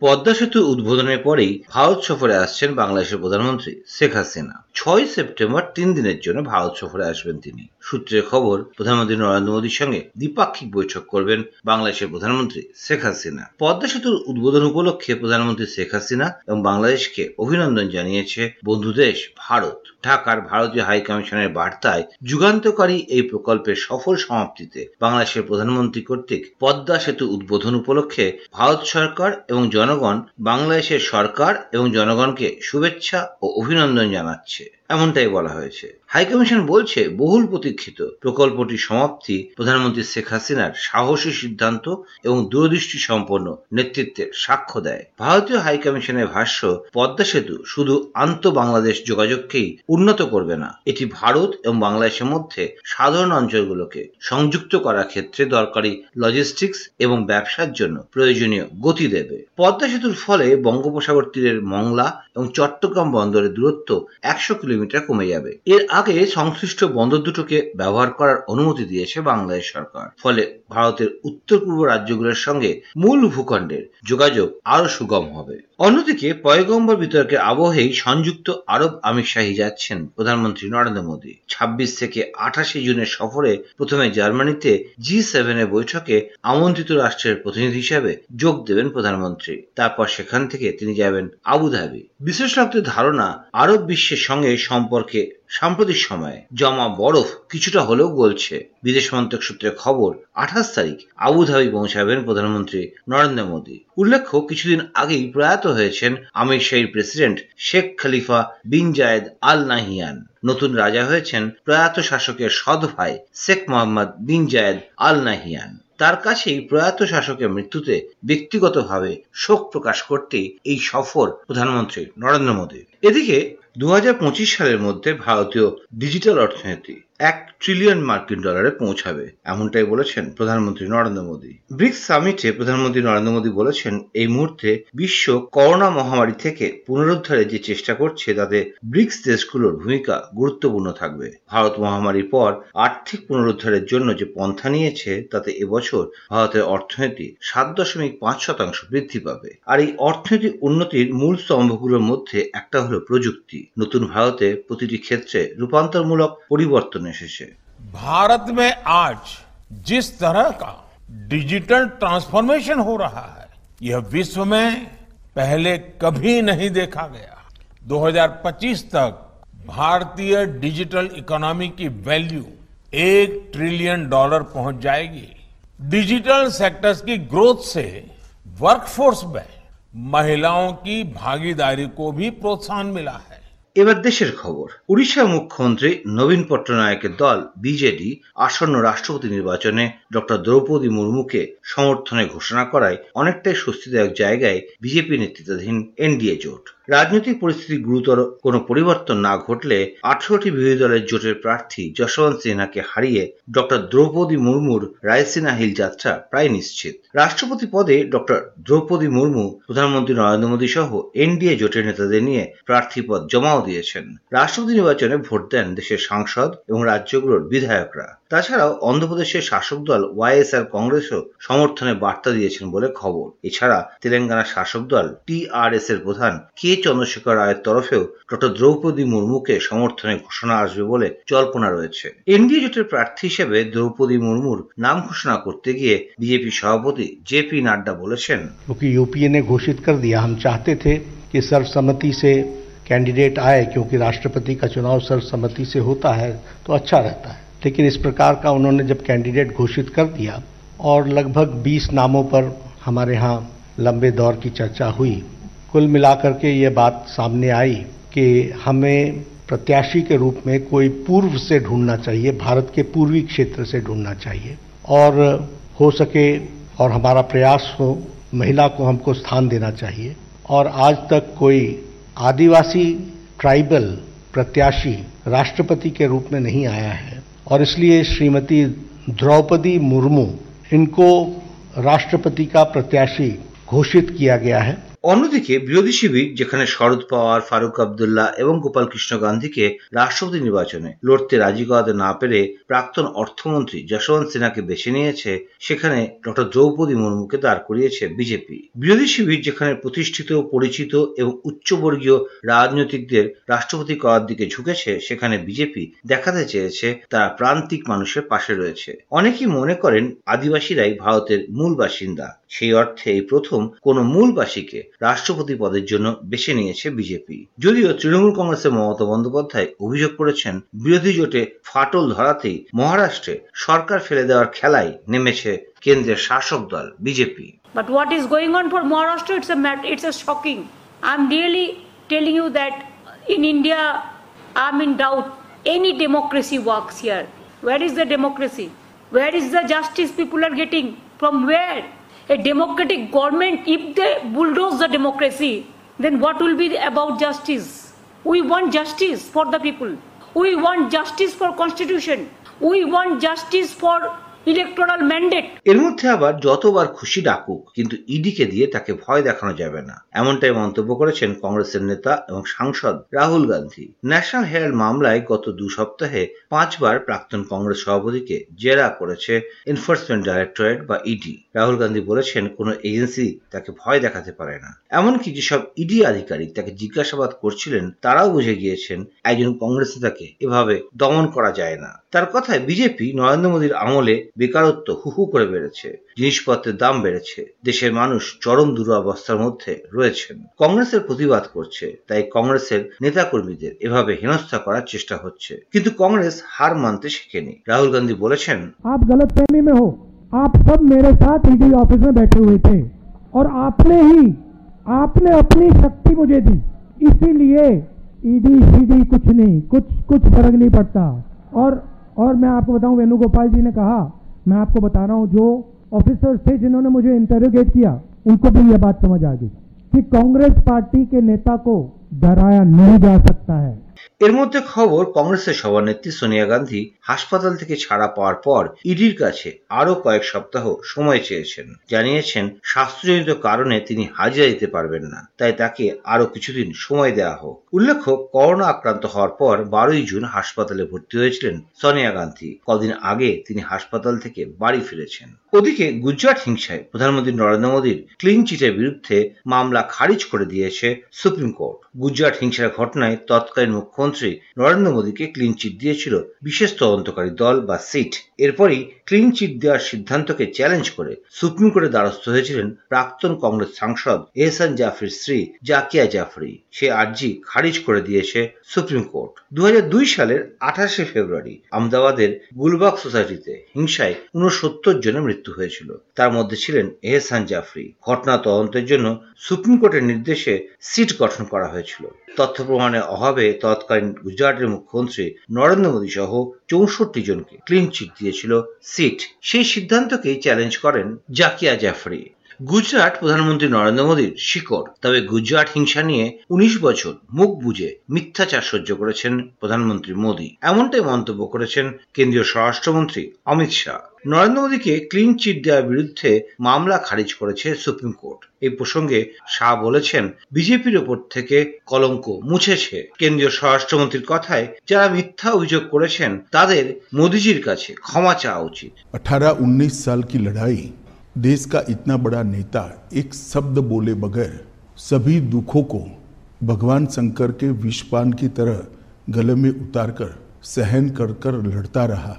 পদ্মা সেতু উদ্বোধনের পরেই ভারত সফরে আসছেন বাংলাদেশের প্রধানমন্ত্রী শেখ হাসিনা। ছয় সেপ্টেম্বর তিন দিনের জন্য ভারত সফরে আসবেন তিনি। সূত্রের খবর, প্রধানমন্ত্রী নরেন্দ্র মোদীর সঙ্গে দ্বিপাক্ষিক বৈঠক করবেন বাংলাদেশের প্রধানমন্ত্রী শেখ হাসিনা। পদ্মা সেতুর উদ্বোধন উপলক্ষে প্রধানমন্ত্রী শেখ হাসিনা এবং বাংলাদেশকে অভিনন্দন জানিয়েছে বন্ধু দেশ ভারত। ঢাকার ভারতীয় হাই কমিশনের বার্তায়, যুগান্তকারী এই প্রকল্পের সফল সমাপ্তিতে বাংলাদেশের প্রধানমন্ত্রী কর্তৃক পদ্মা সেতু উদ্বোধন উপলক্ষে ভারত সরকার এবং জনগণ বাংলাদেশের সরকার এবং জনগণকে শুভেচ্ছা ও অভিনন্দন জানাচ্ছে। এমনটাই বলা হয়েছে। হাইকমিশন বলছে, বহুল প্রতীক্ষিত। প্রকল্পটি সমাপ্তি, প্রধানমন্ত্রী শেখ হাসিনার সাহসী সিদ্ধান্ত এবং দূরদৃষ্টি সম্পন্ন নেতৃত্বের সাক্ষ্য দেয়। ভারতীয় হাইকমিশনের ভাষ্য, পদ্মা সেতু শুধু আন্ত বাংলাদেশ যোগাযোগকেই উন্নত করবে না, এটি ভারত এবং বাংলাদেশের মধ্যে সাধারণ অঞ্চলগুলোকে সংযুক্ত করার ক্ষেত্রে দরকারি লজিস্টিক্স এবং ব্যবসার জন্য প্রয়োজনীয় গতি দেবে। পদ্মা সেতুর ফলে বঙ্গোপসাগর তীরের মংলা এবং চট্টগ্রাম বন্দরের দূরত্ব একশো কিলোমিটার কমে যাবে। এর আগে সংশ্লিষ্ট বন্দর দুটোকে ব্যবহার করার অনুমতি দিয়েছে বাংলাদেশ সরকার। ফলে ভারতের উত্তর পূর্ব রাজ্যগুলোর সঙ্গে মূল ভূখণ্ডের যোগাযোগ আরও সুগম হবে। অন্যদিকে পয়গম্বর বিতর্কের আবহেই সংযুক্ত আরব আমিরশাহী যাচ্ছেন প্রধানমন্ত্রী নরেন্দ্র মোদী। ছাব্বিশ থেকে আঠাশে জুনের সফরে প্রথমে জার্মানিতে জি সেভেনের বৈঠকে আমন্ত্রিত রাষ্ট্রের প্রতিনিধি হিসাবে যোগ দেবেন প্রধানমন্ত্রী। তারপর সেখান থেকে তিনি যাবেন আবুধাবি। বিশেষজ্ঞদের ধারণা আরব বিশ্বের সঙ্গে সম্পর্কে সাম্প্রতিক সময়ে জমা বরফ কিছুটা হলেও গলছে। বিদেশ মন্ত্রক সূত্রে খবর, আঠাশ তারিখ আবুধাবি পৌঁছাবেন প্রধানমন্ত্রী নরেন্দ্র মোদী। উল্লেখ্য, কিছুদিন আগেই প্রয়াত হয়েছেন আমির শাহীর president Sheikh Khalifa bin Zayed Al Nahyan. নতুন রাজা হয়েছেন প্রয়াত শাসকের সৎ ভাই শেখ মোহাম্মদ বিন জায়েদ আল নাহিয়ান। তার কাছেই প্রয়াত শাসকের মৃত্যুতে ব্যক্তিগতভাবে শোক প্রকাশ করতে এই সফর প্রধানমন্ত্রী নরেন্দ্র মোদী এদিকে দু হাজার পঁচিশ সালের মধ্যে ভারতীয় ডিজিটাল অর্থনীতি এক ট্রিলিয়ন মার্কিন ডলারে পৌঁছাবে, এমনটাই বলেছেন প্রধানমন্ত্রী নরেন্দ্র মোদী। ব্রিক্স সামিটে প্রধানমন্ত্রী নরেন্দ্র মোদী বলেছেন, এই মুহূর্তে বিশ্ব করোনা মহামারী থেকে পুনরুদ্ধারে যে চেষ্টা করছে, তাতে ব্রিক্স দেশগুলোর ভূমিকা গুরুত্বপূর্ণ থাকবে। ভারত মহামারীর পর আর্থিক পুনরুদ্ধারের জন্য যে পন্থা নিয়েছে, তাতে এবছর ভারতের অর্থনীতি সাত দশমিক পাঁচ শতাংশ বৃদ্ধি পাবে। আর এই অর্থনৈতিক উন্নতির মূল স্তম্ভগুলোর মধ্যে একটা হলো প্রযুক্তি। নতুন ভারতে প্রতিটি ক্ষেত্রে রূপান্তরমূলক পরিবর্তন भारत में आज जिस तरह का डिजिटल ट्रांसफॉर्मेशन हो रहा है, यह विश्व में पहले कभी नहीं देखा गया। 2025 तक भारतीय डिजिटल इकोनॉमी की वैल्यू एक ट्रिलियन डॉलर पहुँच जाएगी। डिजिटल सेक्टर्स की ग्रोथ से वर्कफोर्स में महिलाओं की भागीदारी को भी प्रोत्साहन मिला है। এবার দেশের খবর। উড়িষ্যার মুখ্যমন্ত্রী নবীন পট্টনায়কের দল বিজেডি আসন্ন রাষ্ট্রপতি নির্বাচনে ডক্টর দ্রৌপদী মুর্মুকে সমর্থনে ঘোষণা করায় অনেকটাই স্বস্তিদায়ক জায়গায় বিজেপি নেতৃত্বাধীন এনডিএ জোট। রাজনৈতিক পরিস্থিতি গুরুতর কোনো পরিবর্তন না ঘটলে আঠারোটি বিরোধী দলের জোটের প্রার্থী যশবন্ত সিনহাকে হারিয়ে ডক্টর দ্রৌপদী মুর্মুর রায়সিনা হিল যাত্রা প্রায় নিশ্চিত। রাষ্ট্রপতি পদে ডক্টর দ্রৌপদী মুর্মু, প্রধানমন্ত্রী নরেন্দ্র মোদী সহ এনডিএ জোটের নেতাদের নিয়ে প্রার্থী পদ জমাও দিয়েছেন। রাষ্ট্রপতি নির্বাচনে ভোট দেন দেশের সাংসদ এবং রাজ্যগুলোর বিধায়করা। তাছাড়াও অন্ধ্রপ্রদেশের শাসক দল ওয়াইএসআর কংগ্রেসও সমর্থনে বার্তা দিয়েছেন বলে খবর এছাড়া তেলেঙ্গানার শাসক দল টিআরএস এর প্রধান কে চন্দ্রশেখর রায়ের তরফেও ডক্টর দ্রৌপদী মুর্মুকে সমর্থনে ঘোষণা আসবে বলে জল্পনা রয়েছে এনডিএ জোটের প্রার্থী হিসেবে দ্রৌপদী মুর্মুর নাম ঘোষণা করতে গিয়ে বিজেপি সভাপতি জেপি নাড্ডা বলেছেন क्योंकि यूपीए ने घोषित कर दिया हम चाहते थे कि सर्वसम्मति से कैंडिडेट आए क्योंकि राष्ट्रपति का चुनाव सर्वसम्मति से होता है तो अच्छा रहता है लेकिन इस प्रकार का उन्होंने जब कैंडिडेट घोषित कर दिया और लगभग 20 नामों पर हमारे यहाँ लंबे दौर की चर्चा हुई, कुल मिलाकर के ये बात सामने आई कि हमें प्रत्याशी के रूप में कोई पूर्व से ढूंढना चाहिए, भारत के पूर्वी क्षेत्र से ढूंढना चाहिए और हो सके और हमारा प्रयास हो, महिला को हमको स्थान देना चाहिए। और आज तक कोई आदिवासी ट्राइबल प्रत्याशी राष्ट्रपति के रूप में नहीं आया है। और इसलिए श्रीमती द्रौपदी मुर्मू इनको राष्ट्रपति का प्रत्याशी घोषित किया गया है। অন্যদিকে বিরোধী শিবির, যেখানে শরদ পাওয়ার, ফারুক আবদুল্লাহ এবং গোপাল কৃষ্ণ গান্ধীকে রাষ্ট্রপতি নির্বাচনে লড়তে রাজি করাতে না পেরে প্রাক্তন অর্থমন্ত্রী যশবন্ত সিনহাকে বেছে নিয়েছে, সেখানে ডক্টর দ্রৌপদী মুর্মুকে দাঁড় করিয়েছে বিজেপি। বিরোধী শিবির, যেখানে প্রতিষ্ঠিত, পরিচিত এবং উচ্চবর্গীয় রাজনৈতিকদের রাষ্ট্রপতি করার দিকে ঝুঁকেছে, সেখানে বিজেপি দেখাতে চেয়েছে তারা প্রান্তিক মানুষের পাশে রয়েছে। অনেকেই মনে করেন আদিবাসীরাই ভারতের মূল বাসিন্দা। সেই অর্থে এই প্রথম কোন মূলবাসীকে রাষ্ট্রপতি পদের জন্য বেছে নিয়েছে বিজেপি। যদিও তৃণমূল কংগ্রেসের মমতা বন্দ্যোপাধ্যায় অভিযোগ করেছেন, বিরোধী জোটে ফাটল ধরাতেই মহারাষ্ট্রে সরকার ফেলে দেওয়ার খেলাই নেমেছে কেন্দ্রের শাসক দল BJP. But what is going on for Maharashtra it's it's a shocking I am really telling you that in India I in doubt any democracy works here where is the democracy where is the justice people are getting from where A democratic government, if they bulldoze the democracy, then what will be about justice? We want justice for the people. We want justice for constitution. We want justice for electoral mandate. এর মধ্যে আবার যতবার খুশি ডাকুক, কিন্তু ইডিকে দিয়ে তাকে ভয় দেখানো যাবে না। এমনটাই মন্তব্য করেছেন কংগ্রেসের নেতা এবং সাংসদ রাহুল গান্ধী। ন্যাশনাল হেরাল্ড মামলায় গত দু সপ্তাহে পাঁচবার প্রাক্তন কংগ্রেস সভাপতিকে জেরা করেছে এনফোর্সমেন্ট ডাইরেক্টরেট বা ইডি। রাহুল গান্ধী বলেছেন, কোনো এজেন্সি তাকে ভয় দেখাতে পারে না। এমনকি যেসব ইডি আধিকারিক তাকে জিজ্ঞাসাবাদ করছিলেন, তারাও বুঝে গিয়েছেন, একজন কংগ্রেস নেতাকে এভাবে দমন করা যায় না। তার কথায় বিজেপি, নরেন্দ্র মোদীর আমলে বেকারত্ব হুহু করে বেড়েছে জিনিসপত্রের দাম বেড়েছে দেশের মানুষ চরম দুরবস্থার মধ্যে রয়েছেন কংগ্রেসের প্রতিবাদ করছে তাই কংগ্রেসের নেতাকর্মীদের এভাবে হেনস্থা করার চেষ্টা হচ্ছে কিন্তু কংগ্রেস হার মানতে শেখেনি রাহুল গান্ধী বলেছেন आप गलत फहमी में हो आप सब मेरे साथ ईडी ऑफिस में बैठे हुए थे और आपने ही आपने अपनी शक्ति मुझे दी इसीलिए ईडी शीडी कुछ नहीं कुछ कुछ फर्क नहीं पड़ता और और मैं आपको बताऊं वेणुगोपाल जी ने कहा मैं आपको बता रहा हूँ, जो ऑफिसर्स थे जिन्होंने मुझे इंटरोगेट किया, उनको भी यह बात समझ आ गई कि कांग्रेस पार्टी के नेता को डराया नहीं जा सकता है। এর মধ্যে খবর কংগ্রেসের সভানেত্রী সোনিয়া গান্ধী হাসপাতাল থেকে ছাড়া পাওয়ার পর ইডির কাছে আরও কয়েক সপ্তাহ সময় চেয়েছেন। জানিয়েছেন, স্বাস্থ্যজনিত কারণে তিনি হাজিরা দিতে পারবেন না। তাই তাকে আরও কিছুদিন সময় দেওয়া হোক। উল্লেখ্য, করোনা আক্রান্ত হওয়ার পর বারোই জুন হাসপাতালে ভর্তি হয়েছিলেন সোনিয়া গান্ধী। কদিন আগে তিনি হাসপাতাল থেকে বাড়ি ফিরেছেন। ওদিকে গুজরাট হিংসায় প্রধানমন্ত্রী নরেন্দ্র মোদীর ক্লিন চিটের বিরুদ্ধে মামলা খারিজ করে দিয়েছে সুপ্রিম কোর্ট। গুজরাট হিংসার ঘটনায় তৎকালীন মুখ্যমন্ত্রী নরেন্দ্র মোদীকে ক্লিন চিট দিয়েছিল। বিশেষ তদন্তকারী দল বা সিট এরপরই ক্লিন চিট দেওয়ার সিদ্ধান্তকে চ্যালেঞ্জ করে সুপ্রিম কোর্টের দ্বারস্থ হয়েছিলেন প্রাক্তন কংগ্রেস সাংসদ এহসান জাফরির স্ত্রী জাকিয়া জাফরি। সে আর্জি খারিজ করে দিয়েছে সুপ্রিম কোর্ট। দুই হাজার দুই সালের আঠাশে ফেব্রুয়ারি আমদাবাদের গুলবাগ সোসাইটিতে হিংসায় উনসত্তর জনের মৃত্যু হয়েছিল। তার মধ্যে ছিলেন এহসান জাফরি। ঘটনা তদন্তের জন্য সুপ্রিম কোর্টের নির্দেশে সিট গঠন করা হয়েছিল। তথ্য প্রমাণের অভাবে তৎকালীন গুজরাটের মুখ্যমন্ত্রী নরেন্দ্র মোদী সহ চৌষট্টি জনকে ক্লিন চিট দিয়েছিল। সিট সেই সিদ্ধান্তকেই চ্যালেঞ্জ করেন জাকিয়া জাফরি। গুজরাট প্রধানমন্ত্রী নরেন্দ্র মোদীর শিকড়। তবে গুজরাট হিংসা নিয়ে উনিশ বছর মুখ বুঝে মিথ্যাচার সহ্য করেছেন প্রধানমন্ত্রী মোদী। এমনটাই মন্তব্য করেছেন কেন্দ্রীয় স্বরাষ্ট্রমন্ত্রী অমিত শাহ। নরেন্দ্র মোদীকে ক্লিন চিট দেওয়ার বিরুদ্ধে মামলা খারিজ করেছে সুপ্রিম কোর্ট। এই প্রসঙ্গে শাহ বলেছেন, বিজেপির ওপর থেকে কলঙ্ক মুছেছে। কেন্দ্রীয় স্বরাষ্ট্রমন্ত্রীর কথায় যারা মিথ্যা অভিযোগ করেছেন, তাদের মোদীজির কাছে ক্ষমা চাওয়া উচিত। আঠারো, উনিশ সাল কি লড়াই? देश का इतना बड़ा नेता एक शब्द बोले बगैर सभी दुखों को भगवान शंकर के विषपान की तरह गले में उतार कर सहन कर कर लड़ता रहा।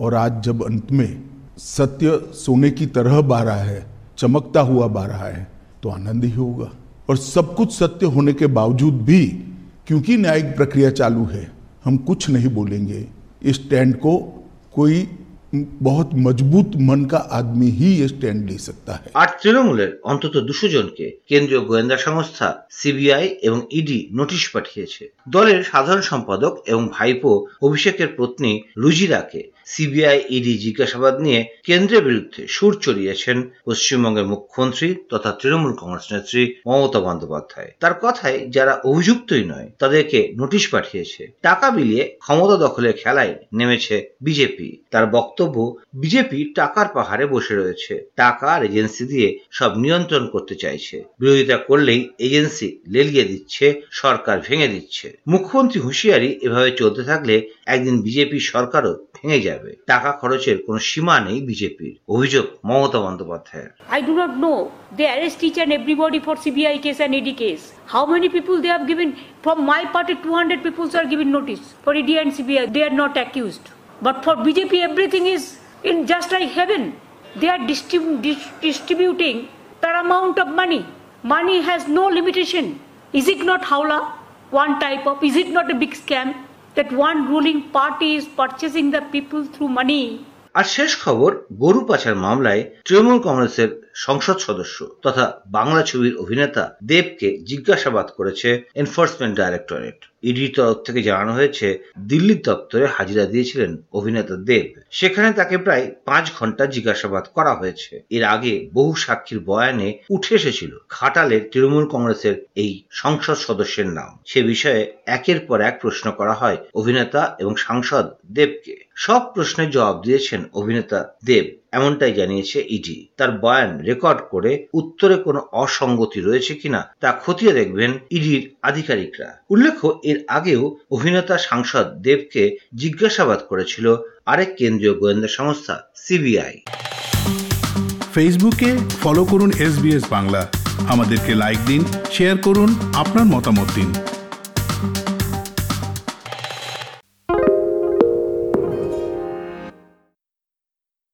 और आज जब अंत में सत्य सोने की तरह बा रहा है, चमकता हुआ बा रहा है तो आनंद ही होगा। और सब कुछ सत्य होने के बावजूद भी, क्योंकि न्यायिक प्रक्रिया चालू है, हम कुछ नहीं बोलेंगे। इस स्टैंड को कोई বহুত মজবুত মন কা আদমি হি স্ট্যান্ড লে সকতা হ্যায় আর তৃণমূলের অন্তত দুশো জনকে কেন্দ্রীয় গোয়েন্দা সংস্থা, সিবিআই এবং ইডি নোটিশ পাঠিয়েছে। দলের সাধারণ সম্পাদক এবং ভাইপো অভিষেকের পত্নী রুজিরাকে সিবিআই ইডি জিজ্ঞাসাবাদ নিয়ে কেন্দ্রের বিরুদ্ধে সুর চড়িয়েছেন পশ্চিমবঙ্গের মুখ্যমন্ত্রী তথা তৃণমূল কংগ্রেস নেত্রী মমতা বন্দ্যোপাধ্যায়। তার কথায় যারা অভিযুক্তই নয়, তাদেরকে নোটিশ পাঠিয়েছে। টাকা বিলিয়ে ক্ষমতা দখলের খেলায় নেমেছে বিজেপি। তার বক্তব্য, বিজেপি টাকার পাহাড়ে বসে রয়েছে। টাকা আর এজেন্সি দিয়ে সব নিয়ন্ত্রণ করতে চাইছে। বিরোধিতা করলেই এজেন্সি লেলিয়ে দিচ্ছে, সরকার ভেঙে দিচ্ছে। মুখ্যমন্ত্রী হুঁশিয়ারি এভাবে চলতে থাকলে একদিন বিজেপি সরকারও ভেঙে যাবে টাকা খরচের কোনো সীমা নেই বিজেপির অভিযোগ মমতা বন্দ্যোপাধ্যায়ের do not know. They arrest each and everybody for CBI case and ED case. How many people they have given? From my party, 200 people are given notice. For ED and CBI, they are not accused. But for BJP, everything is in just like heaven. They are distrib- dis- distributing that amount of money. Money has no limitation. Is it not howla? One type of, is it not a big scam? That one ruling party is purchasing the people through money আর শেষ খবর, গরু পাচার মামলায় তৃণমূল কংগ্রেসের সংসদ সদস্য তথা বাংলা ছবির অভিনেতা দেবকে জিজ্ঞাসাবাদ করেছে এনফোর্সমেন্ট ডাইরেক্টরেট। ইডির তরফ থেকে জানানো হয়েছে, দিল্লির দপ্তরে হাজিরা দিয়েছিলেন অভিনেতা দেব। সেখানে তাকে প্রায় পাঁচ ঘণ্টা জিজ্ঞাসাবাদ করা হয়েছে। এর আগে বহু সাক্ষীর বয়ানে উঠে এসেছিল ঘাটালের তৃণমূল কংগ্রেসের এই সংসদ সদস্যের নাম। সে বিষয়ে একের পর এক প্রশ্ন করা হয় অভিনেতা এবং সাংসদ দেবকে। সব প্রশ্নের জবাব দিয়েছেন অভিনেতা দেব, এমনটাই জানিয়েছে ইডি তার বয়ান রেকর্ড করে উত্তরে কোনো অসঙ্গতি রয়েছে কিনা তা খতিয়ে দেখবেন ইডির আধিকারিকরা। উল্লেখ্য, এর আগেও অভিনেতা সাংসদ দেবকে জিজ্ঞাসাবাদ করেছিল আরেক কেন্দ্রীয় গোয়েন্দা সংস্থা সিবিআই ফেসবুকে ফলো করুন এস বাংলা। আমাদেরকে লাইক দিন, শেয়ার করুন, আপনার মতামত দিন।